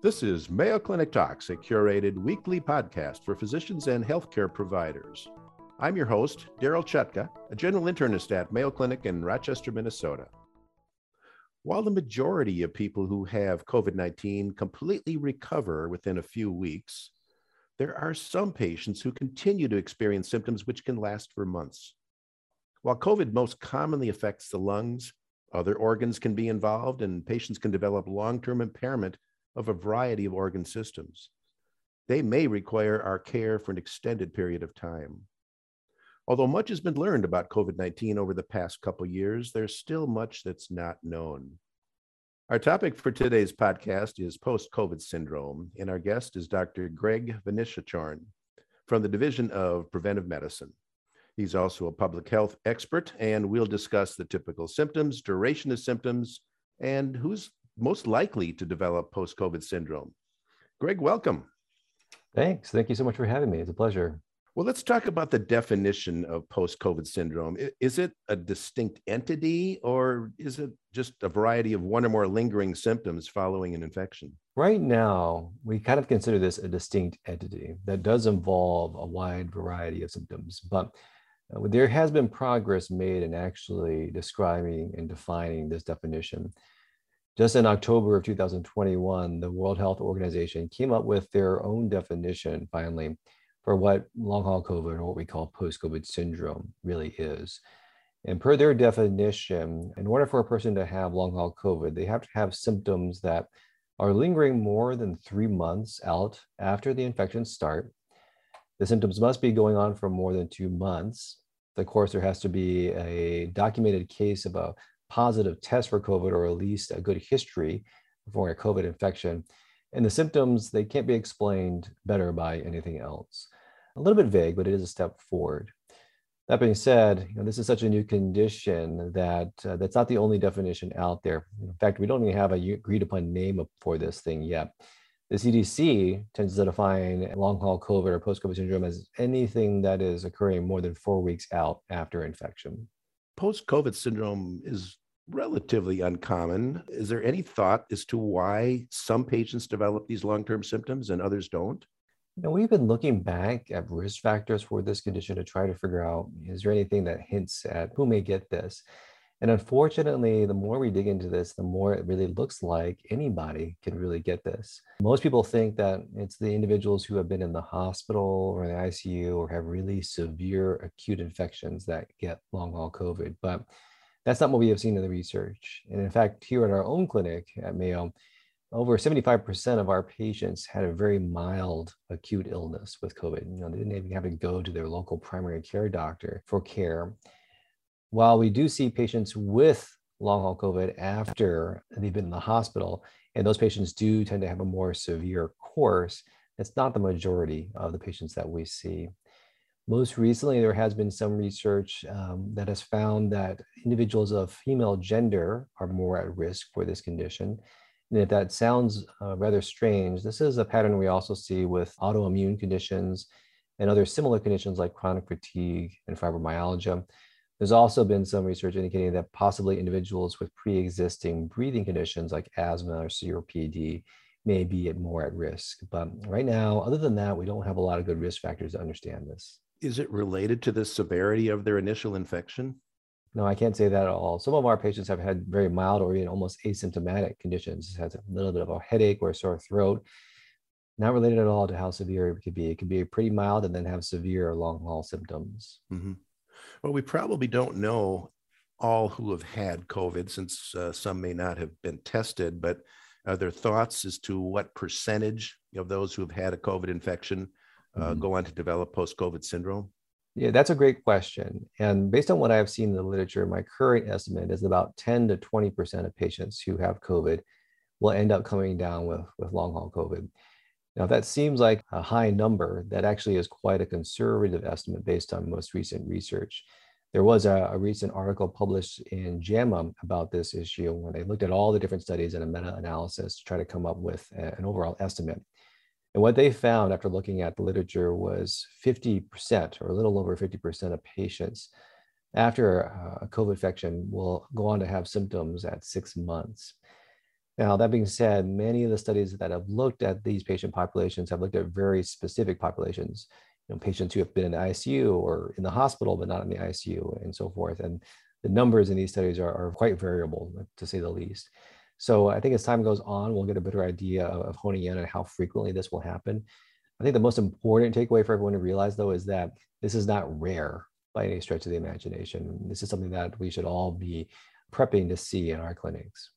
This is Mayo Clinic Talks, a curated weekly podcast for physicians and healthcare providers. I'm your host, Darryl Chutka, a general internist at Mayo Clinic in Rochester, Minnesota. While the majority of people who have COVID 19 completely recover within a few weeks, there are some patients who continue to experience symptoms which can last for months. While COVID most commonly affects the lungs, other organs can be involved, and patients can develop long term impairment of a variety of organ systems. They may require our care for an extended period of time. Although much has been learned about COVID 19 over the past couple years, there's still much that's not known. Our topic for today's podcast is post COVID syndrome, and our guest is Dr. Greg Vanichkachorn from the Division of Preventive Medicine. He's also a public health expert, and we'll discuss the typical symptoms, duration of symptoms, and who's most likely to develop post COVID syndrome. Greg, welcome. Thanks. Thank you so much for having me. It's a pleasure. Well, let's talk about the definition of post COVID syndrome. Is it a distinct entity or is it just a variety of one or more lingering symptoms following an infection? Right now, we kind of consider this a distinct entity that does involve a wide variety of symptoms. But uh, there has been progress made in actually describing and defining this definition. Just in October of 2021, the World Health Organization came up with their own definition finally for what long haul COVID or what we call post COVID syndrome really is. And per their definition, in order for a person to have long haul COVID, they have to have symptoms that are lingering more than three months out after the infection start. The symptoms must be going on for more than two months. Of course, there has to be a documented case of a positive test for COVID or at least a good history for a COVID infection. And the symptoms, they can't be explained better by anything else. A little bit vague, but it is a step forward. That being said, you know, this is such a new condition that uh, that's not the only definition out there. In fact, we don't even have a agreed upon name for this thing yet. The CDC tends to define long haul COVID or post COVID syndrome as anything that is occurring more than four weeks out after infection. Post COVID syndrome is relatively uncommon. Is there any thought as to why some patients develop these long term symptoms and others don't? You know, we've been looking back at risk factors for this condition to try to figure out is there anything that hints at who may get this? And unfortunately, the more we dig into this, the more it really looks like anybody can really get this. Most people think that it's the individuals who have been in the hospital or in the ICU or have really severe acute infections that get long haul COVID. But that's not what we have seen in the research. And in fact, here at our own clinic at Mayo, over 75% of our patients had a very mild acute illness with COVID. You know, they didn't even have to go to their local primary care doctor for care. While we do see patients with long haul COVID after they've been in the hospital, and those patients do tend to have a more severe course, it's not the majority of the patients that we see. Most recently, there has been some research um, that has found that individuals of female gender are more at risk for this condition. And if that sounds uh, rather strange, this is a pattern we also see with autoimmune conditions and other similar conditions like chronic fatigue and fibromyalgia. There's also been some research indicating that possibly individuals with pre existing breathing conditions like asthma or COPD may be more at risk. But right now, other than that, we don't have a lot of good risk factors to understand this. Is it related to the severity of their initial infection? No, I can't say that at all. Some of our patients have had very mild or even almost asymptomatic conditions. It has a little bit of a headache or a sore throat. Not related at all to how severe it could be. It could be pretty mild and then have severe long haul symptoms. Mm-hmm. Well, we probably don't know all who have had COVID since uh, some may not have been tested, but are there thoughts as to what percentage of those who have had a COVID infection uh, mm-hmm. go on to develop post COVID syndrome? Yeah, that's a great question. And based on what I've seen in the literature, my current estimate is about 10 to 20% of patients who have COVID will end up coming down with, with long haul COVID. Now, that seems like a high number. That actually is quite a conservative estimate based on most recent research. There was a, a recent article published in JAMA about this issue when they looked at all the different studies and a meta analysis to try to come up with a, an overall estimate. And what they found after looking at the literature was 50% or a little over 50% of patients after a COVID infection will go on to have symptoms at six months. Now, that being said, many of the studies that have looked at these patient populations have looked at very specific populations, you know, patients who have been in the ICU or in the hospital, but not in the ICU and so forth. And the numbers in these studies are, are quite variable, to say the least. So I think as time goes on, we'll get a better idea of, of honing in on how frequently this will happen. I think the most important takeaway for everyone to realize, though, is that this is not rare by any stretch of the imagination. This is something that we should all be prepping to see in our clinics.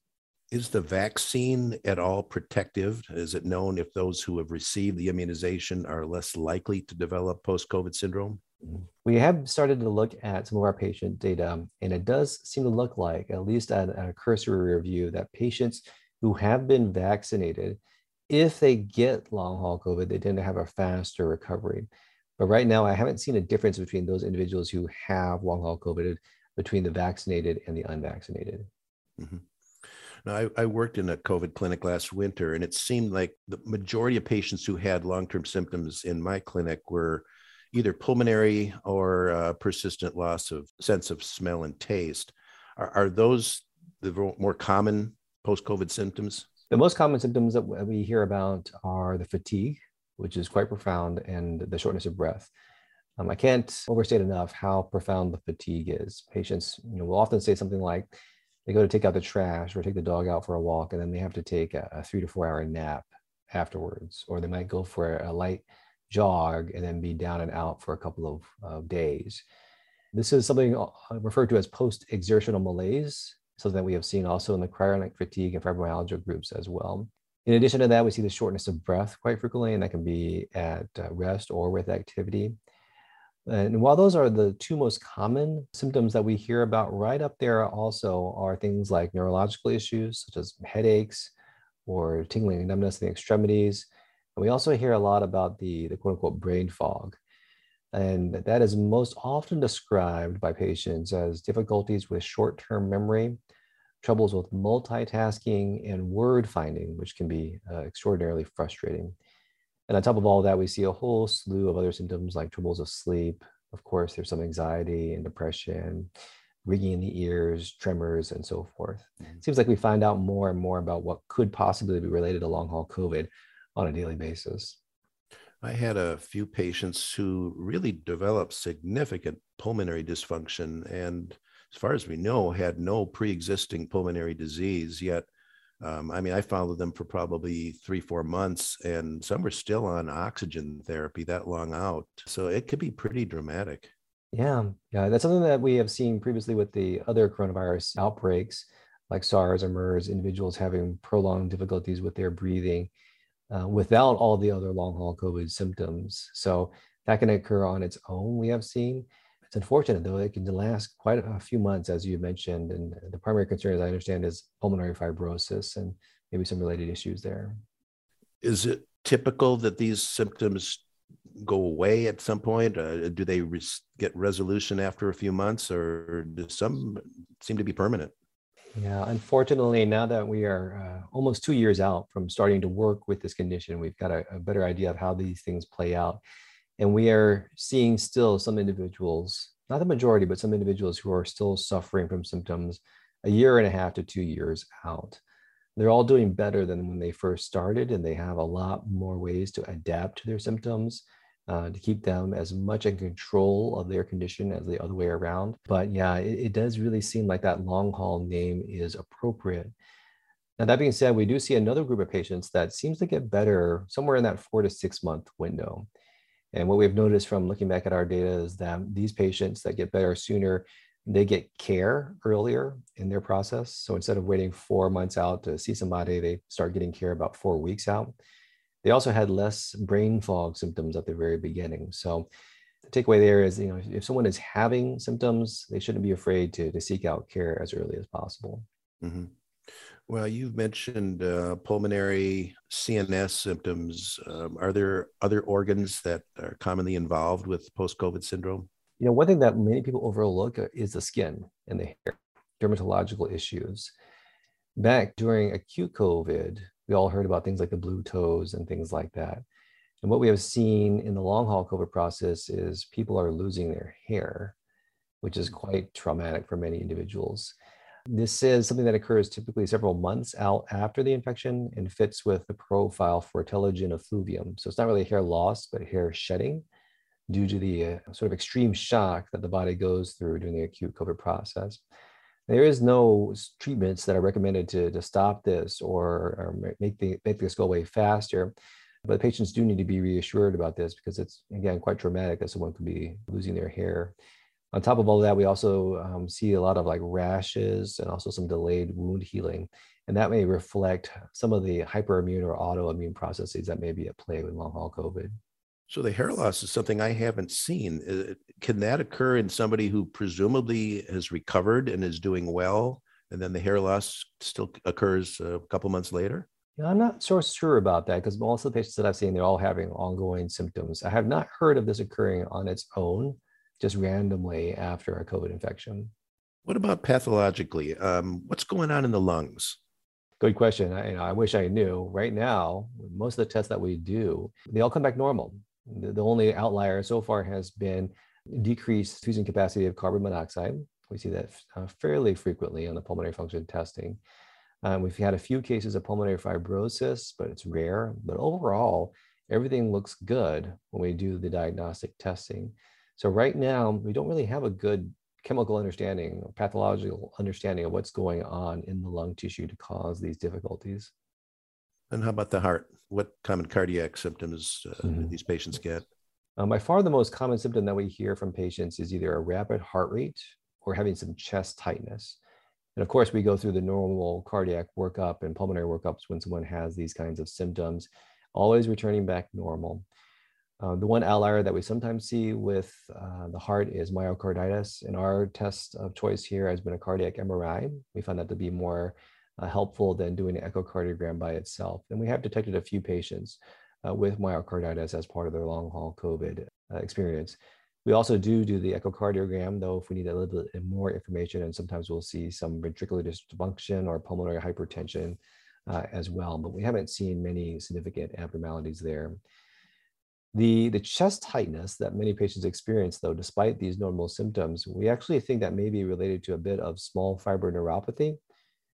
Is the vaccine at all protective? Is it known if those who have received the immunization are less likely to develop post COVID syndrome? Mm-hmm. We have started to look at some of our patient data, and it does seem to look like, at least at, at a cursory review, that patients who have been vaccinated, if they get long haul COVID, they tend to have a faster recovery. But right now, I haven't seen a difference between those individuals who have long haul COVID between the vaccinated and the unvaccinated. Mm-hmm. Now, I, I, worked in a COVID clinic last winter, and it seemed like the majority of patients who had long term symptoms in my clinic were either pulmonary or uh, persistent loss of sense of smell and taste. Are, are those the more common post COVID symptoms? The most common symptoms that we hear about are the fatigue, which is quite profound, and the shortness of breath. Um, I can't overstate enough how profound the fatigue is. Patients, you know, will often say something like, they go to take out the trash or take the dog out for a walk, and then they have to take a, a three to four hour nap afterwards, or they might go for a light jog and then be down and out for a couple of days. This is something uh, referred to as post exertional malaise, something that we have seen also in the chronic fatigue and fibromyalgia groups as well. In addition to that, we see the shortness of breath quite frequently, and that can be at uh, rest or with activity. And while those are the two most common symptoms that we hear about, right up there also are things like neurological issues such as headaches or tingling numbness in the extremities. And we also hear a lot about the, the quote unquote brain fog. And that is most often described by patients as difficulties with short term memory, troubles with multitasking, and word finding, which can be uh, extraordinarily frustrating. And on top of all that, we see a whole slew of other symptoms like troubles of sleep. Of course, there's some anxiety and depression, ringing in the ears, tremors, and so forth. Mm-hmm. It seems like we find out more and more about what could possibly be related to long haul COVID on a daily basis. I had a few patients who really developed significant pulmonary dysfunction and, as far as we know, had no pre existing pulmonary disease, yet um, I mean, I followed them for probably three, four months, and some were still on oxygen therapy that long out. So it could be pretty dramatic. Yeah, yeah, that's something that we have seen previously with the other coronavirus outbreaks, like SARS or MERS. Individuals having prolonged difficulties with their breathing uh, without all the other long haul COVID symptoms. So that can occur on its own. We have seen. It's unfortunate though; it can last quite a few months, as you mentioned. And the primary concern, as I understand, is pulmonary fibrosis and maybe some related issues there. Is it typical that these symptoms go away at some point? Uh, do they get resolution after a few months, or do some seem to be permanent? Yeah, unfortunately, now that we are uh, almost two years out from starting to work with this condition, we've got a, a better idea of how these things play out. And we are seeing still some individuals, not the majority, but some individuals who are still suffering from symptoms a year and a half to two years out. They're all doing better than when they first started, and they have a lot more ways to adapt to their symptoms uh, to keep them as much in control of their condition as the other way around. But yeah, it, it does really seem like that long haul name is appropriate. Now, that being said, we do see another group of patients that seems to get better somewhere in that four to six month window. And what we've noticed from looking back at our data is that these patients that get better sooner, they get care earlier in their process. So instead of waiting four months out to see somebody, they start getting care about four weeks out. They also had less brain fog symptoms at the very beginning. So the takeaway there is, you know, if someone is having symptoms, they shouldn't be afraid to, to seek out care as early as possible. Mm-hmm. Well, you've mentioned uh, pulmonary CNS symptoms. Um, are there other organs that are commonly involved with post COVID syndrome? You know, one thing that many people overlook uh, is the skin and the hair, dermatological issues. Back during acute COVID, we all heard about things like the blue toes and things like that. And what we have seen in the long haul COVID process is people are losing their hair. which is quite traumatic for many individuals. This is something that occurs typically several months out after the infection and fits with the profile for telogen effluvium. So it's not really hair loss, but hair shedding due to the uh, sort of extreme shock that the body goes through during the acute COVID process. There is no treatments that are recommended to, to stop this or, or make, the, make this go away faster. But patients do need to be reassured about this because it's, again, quite traumatic that someone could be losing their hair on top of all of that, we also um, see a lot of like rashes and also some delayed wound healing. And that may reflect some of the hyperimmune or autoimmune processes that may be at play with long haul COVID. So the hair loss is something I haven't seen. Can that occur in somebody who presumably has recovered and is doing well, and then the hair loss still occurs a couple months later? Yeah, I'm not so sure about that because most of the patients that I've seen, they're all having ongoing symptoms. I have not heard of this occurring on its own just randomly after a COVID infection. What about pathologically? Um, what's going on in the lungs? Good question. I, you know, I wish I knew. Right now, most of the tests that we do, they all come back normal. The, the only outlier so far has been decreased fusing capacity of carbon monoxide. We see that uh, fairly frequently on the pulmonary function testing. Um, we've had a few cases of pulmonary fibrosis, but it's rare. But overall, everything looks good when we do the diagnostic testing. So right now, we don't really have a good chemical understanding or pathological understanding of what's going on in the lung tissue to cause these difficulties. And how about the heart? What common cardiac symptoms uh, mm-hmm. do these patients get? Um, by far, the most common symptom that we hear from patients is either a rapid heart rate or having some chest tightness. And of course, we go through the normal cardiac workup and pulmonary workups when someone has these kinds of symptoms, always returning back normal. Uh, the one outlier that we sometimes see with uh, the heart is myocarditis. And our test of choice here has been a cardiac MRI. We found that to be more uh, helpful than doing an echocardiogram by itself. And we have detected a few patients uh, with myocarditis as part of their long haul COVID uh, experience. We also do do the echocardiogram, though, if we need a little bit more information, and sometimes we'll see some ventricular dysfunction or pulmonary hypertension uh, as well. But we haven't seen many significant abnormalities there. The, the chest tightness that many patients experience, though, despite these normal symptoms, we actually think that may be related to a bit of small fiber neuropathy.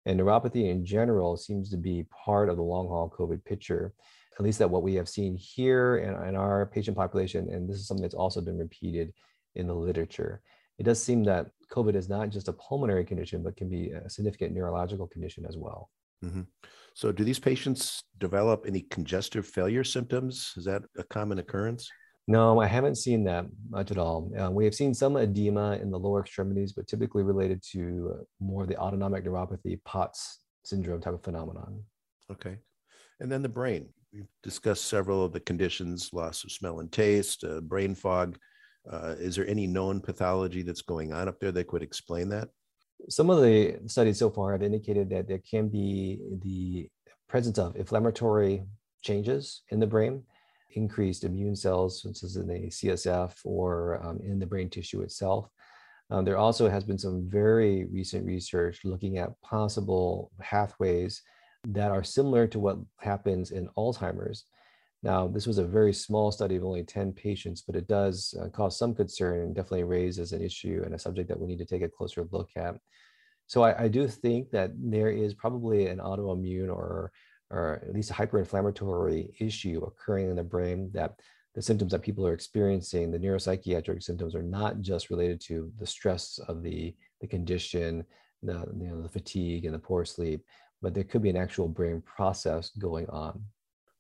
And neuropathy in general seems to be part of the long haul COVID picture, at least that what we have seen here in, in our patient population. And this is something that's also been repeated in the literature. It does seem that COVID is not just a pulmonary condition, but can be a significant neurological condition as well. Mm-hmm. So, do these patients develop any congestive failure symptoms? Is that a common occurrence? No, I haven't seen that much at all. Uh, we have seen some edema in the lower extremities, but typically related to more of the autonomic neuropathy, POTS syndrome type of phenomenon. Okay. And then the brain. We've discussed several of the conditions loss of smell and taste, uh, brain fog. Uh, is there any known pathology that's going on up there that could explain that? Some of the studies so far have indicated that there can be the presence of inflammatory changes in the brain, increased immune cells, such as in the CSF or um, in the brain tissue itself. Um, there also has been some very recent research looking at possible pathways that are similar to what happens in Alzheimer's. Now, this was a very small study of only 10 patients, but it does uh, cause some concern and definitely raises an issue and a subject that we need to take a closer look at. So I, I do think that there is probably an autoimmune or, or at least a hyperinflammatory issue occurring in the brain that the symptoms that people are experiencing, the neuropsychiatric symptoms are not just related to the stress of the, the condition, the, you know, the fatigue and the poor sleep, but there could be an actual brain process going on.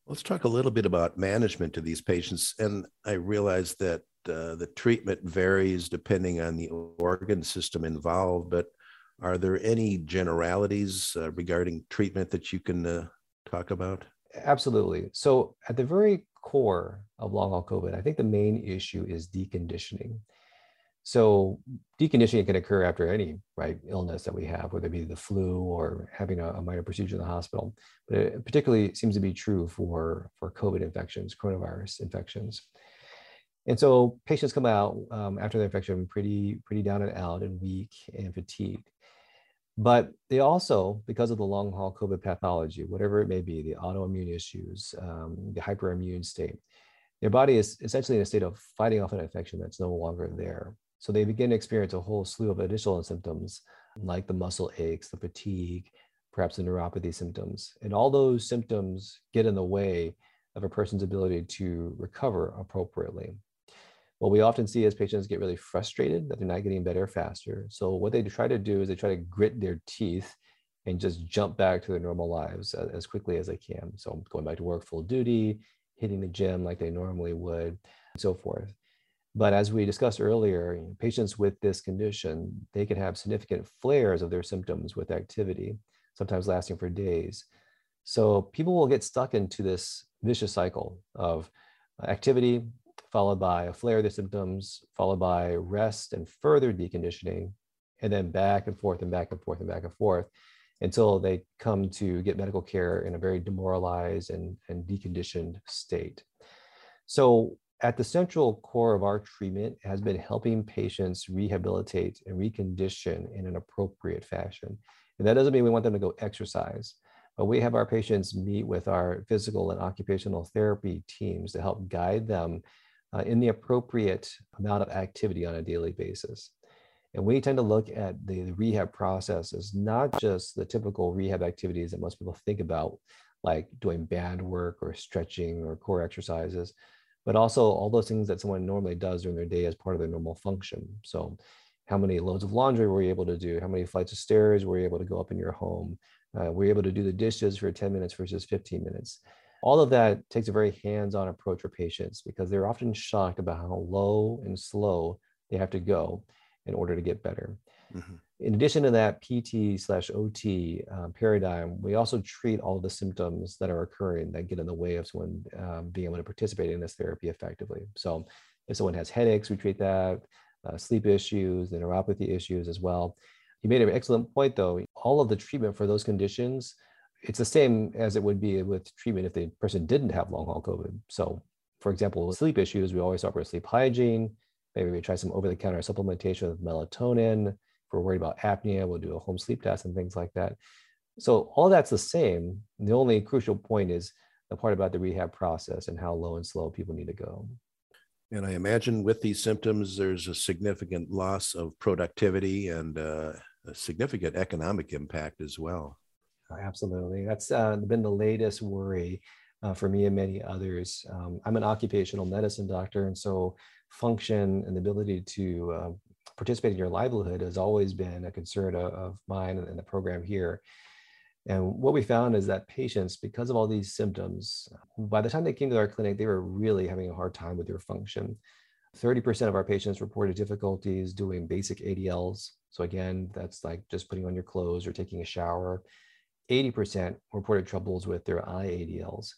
Let's talk a little bit about management to these patients. And I realize that uh, the treatment varies depending on the organ system involved, but are there any generalities uh, regarding treatment that you can uh, talk about? Absolutely. So, at the very core of long haul COVID, I think the main issue is deconditioning. So deconditioning can occur after any right illness that we have, whether it be the flu or having a, a, minor procedure in the hospital. But it particularly seems to be true for, for COVID infections, coronavirus infections. And so patients come out um, after their infection pretty, pretty down and out and weak and fatigued. But they also, because of the long haul COVID pathology, whatever it may be, the autoimmune issues, um, the hyperimmune state, their body is essentially in a state of fighting off an infection that's no longer there. So they begin to experience a whole slew of additional symptoms like the muscle aches, the fatigue, perhaps the neuropathy symptoms. And all those symptoms get in the way of a person's ability to recover appropriately. What we often see is patients get really frustrated that they're not getting better faster. So what they try to do is they try to grit their teeth and just jump back to their normal lives as quickly as they can. So going back to work full duty, hitting the gym like they normally would, and so forth. But as we discussed earlier, patients with this condition, they can have significant flares of their symptoms with activity, sometimes lasting for days. So people will get stuck into this vicious cycle of activity, followed by a flare of the symptoms, followed by rest and further deconditioning, and then back and forth and back and forth and back and forth until they come to get medical care in a very demoralized and, and deconditioned state. So at the central core of our treatment has been helping patients rehabilitate and recondition in an appropriate fashion. And that doesn't mean we want them to go exercise, but we have our patients meet with our physical and occupational therapy teams to help guide them uh, in the appropriate amount of activity on a daily basis. And we tend to look at the, the, rehab process as not just the typical rehab activities that most people think about, like doing band work or stretching or core exercises, but also all those things that someone normally does during their day as part of their normal function. So, how many loads of laundry were you able to do? How many flights of stairs were you able to go up in your home? Uh, were you able to do the dishes for 10 minutes versus 15 minutes? All of that takes a very hands on approach for patients because they're often shocked about how low and slow they have to go in order to get better. Mm-hmm. In addition to that PT slash OT um, paradigm, we also treat all the symptoms that are occurring that get in the way of someone um, being able to participate in this therapy effectively. So, if someone has headaches, we treat that, uh, sleep issues, the neuropathy issues as well. You made an excellent point, though. All of the treatment for those conditions, it's the same as it would be with treatment if the person didn't have long haul COVID. So, for example, with sleep issues, we always offer sleep hygiene, Maybe we try some over-the-counter supplementation with melatonin. We're worried about apnea, we'll do a home sleep test and things like that. So all that's the same. The only crucial point is the part about the rehab process and how low and slow people need to go. And I imagine with these symptoms, there's a significant loss of productivity and uh, a significant economic impact as well. Absolutely. That's uh, been the latest worry uh, for me and many others. Um, I'm an occupational medicine doctor, and so function and the ability to participate in your livelihood has always been a concern of, of mine and the program here. And what we found is that patients, because of all these symptoms, by the time they came to our clinic, they were really having a hard time with their function. 30% of our patients reported difficulties doing basic ADLs. So, again, that's like just putting on your clothes or taking a shower. 80% reported troubles with their IADLs,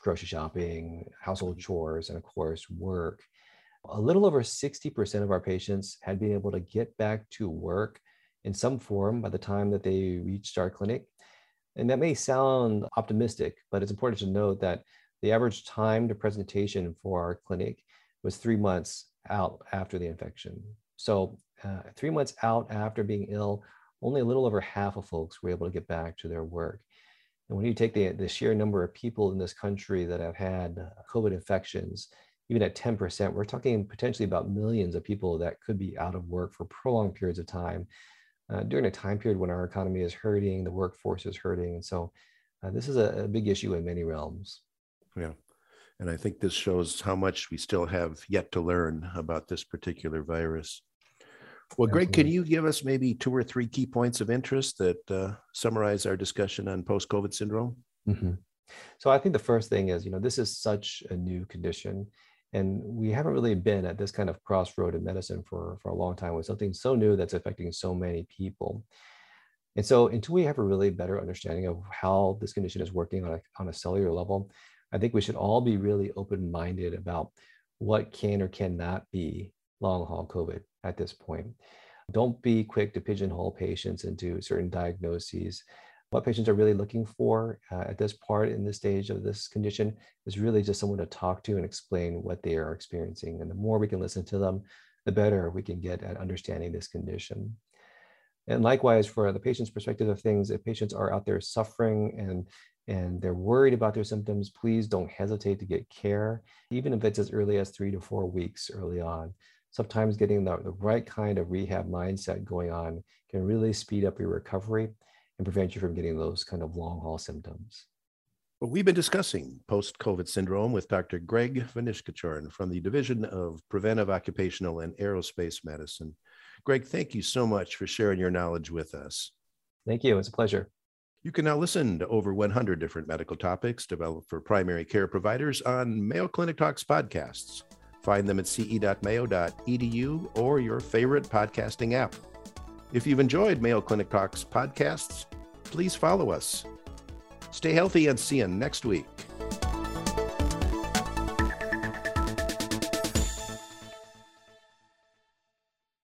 grocery shopping, household mm-hmm. chores, and of course, work a little over 60% of our patients had been able to get back to work in some form by the time that they reached our clinic. And that may sound optimistic, but it's important to note that the average time to presentation for our clinic was three months out after the infection. So, uh, three months out after being ill, only a little over half of folks were able to get back to their work. And when you take the, the sheer number of people in this country that have had COVID infections, even at 10%, we're talking potentially about millions of people that could be out of work for prolonged periods of time uh, during a time period when our economy is hurting, the workforce is hurting. And so uh, this is a, a big issue in many realms. Yeah. And I think this shows how much we still have yet to learn about this particular virus. Well, Greg, can you give us maybe two or three key points of interest that uh, summarize our discussion on post COVID syndrome? Mm-hmm. So I think the first thing is, you know, this is such a new condition. And we haven't really been at this kind of crossroad in medicine for, for a long time with something so new that's affecting so many people. And so until we have a really better understanding of how this condition is working on a, on a cellular level, I think we should all be really open-minded about what can or cannot be long haul COVID at this point. Don't be quick to pigeonhole patients into certain diagnoses what patients are really looking for uh, at this part in this stage of this condition is really just someone to talk to and explain what they are experiencing. And the more we can listen to them, the better we can get at understanding this condition. And likewise, for the patient's perspective of things, if patients are out there suffering and and they're worried about their symptoms, please don't hesitate to get care, even if it's as early as three to four weeks early on. sometimes getting the, the right kind of rehab mindset going on can really speed up your recovery and prevent you from getting those kind of long haul symptoms. Well, we've been discussing post COVID syndrome with Dr. Greg Vanichkachorn from the Division of Preventive Occupational and Aerospace Medicine. Greg, thank you so much for sharing your knowledge with us. Thank you. It's a pleasure. You can now listen to over 100 different medical topics developed for primary care providers on Mayo Clinic Talks podcasts. Find them at ce.mayo.edu or your favorite podcasting app. If you've enjoyed Mayo Clinic Talks podcasts, please follow us. Stay healthy and see you next week.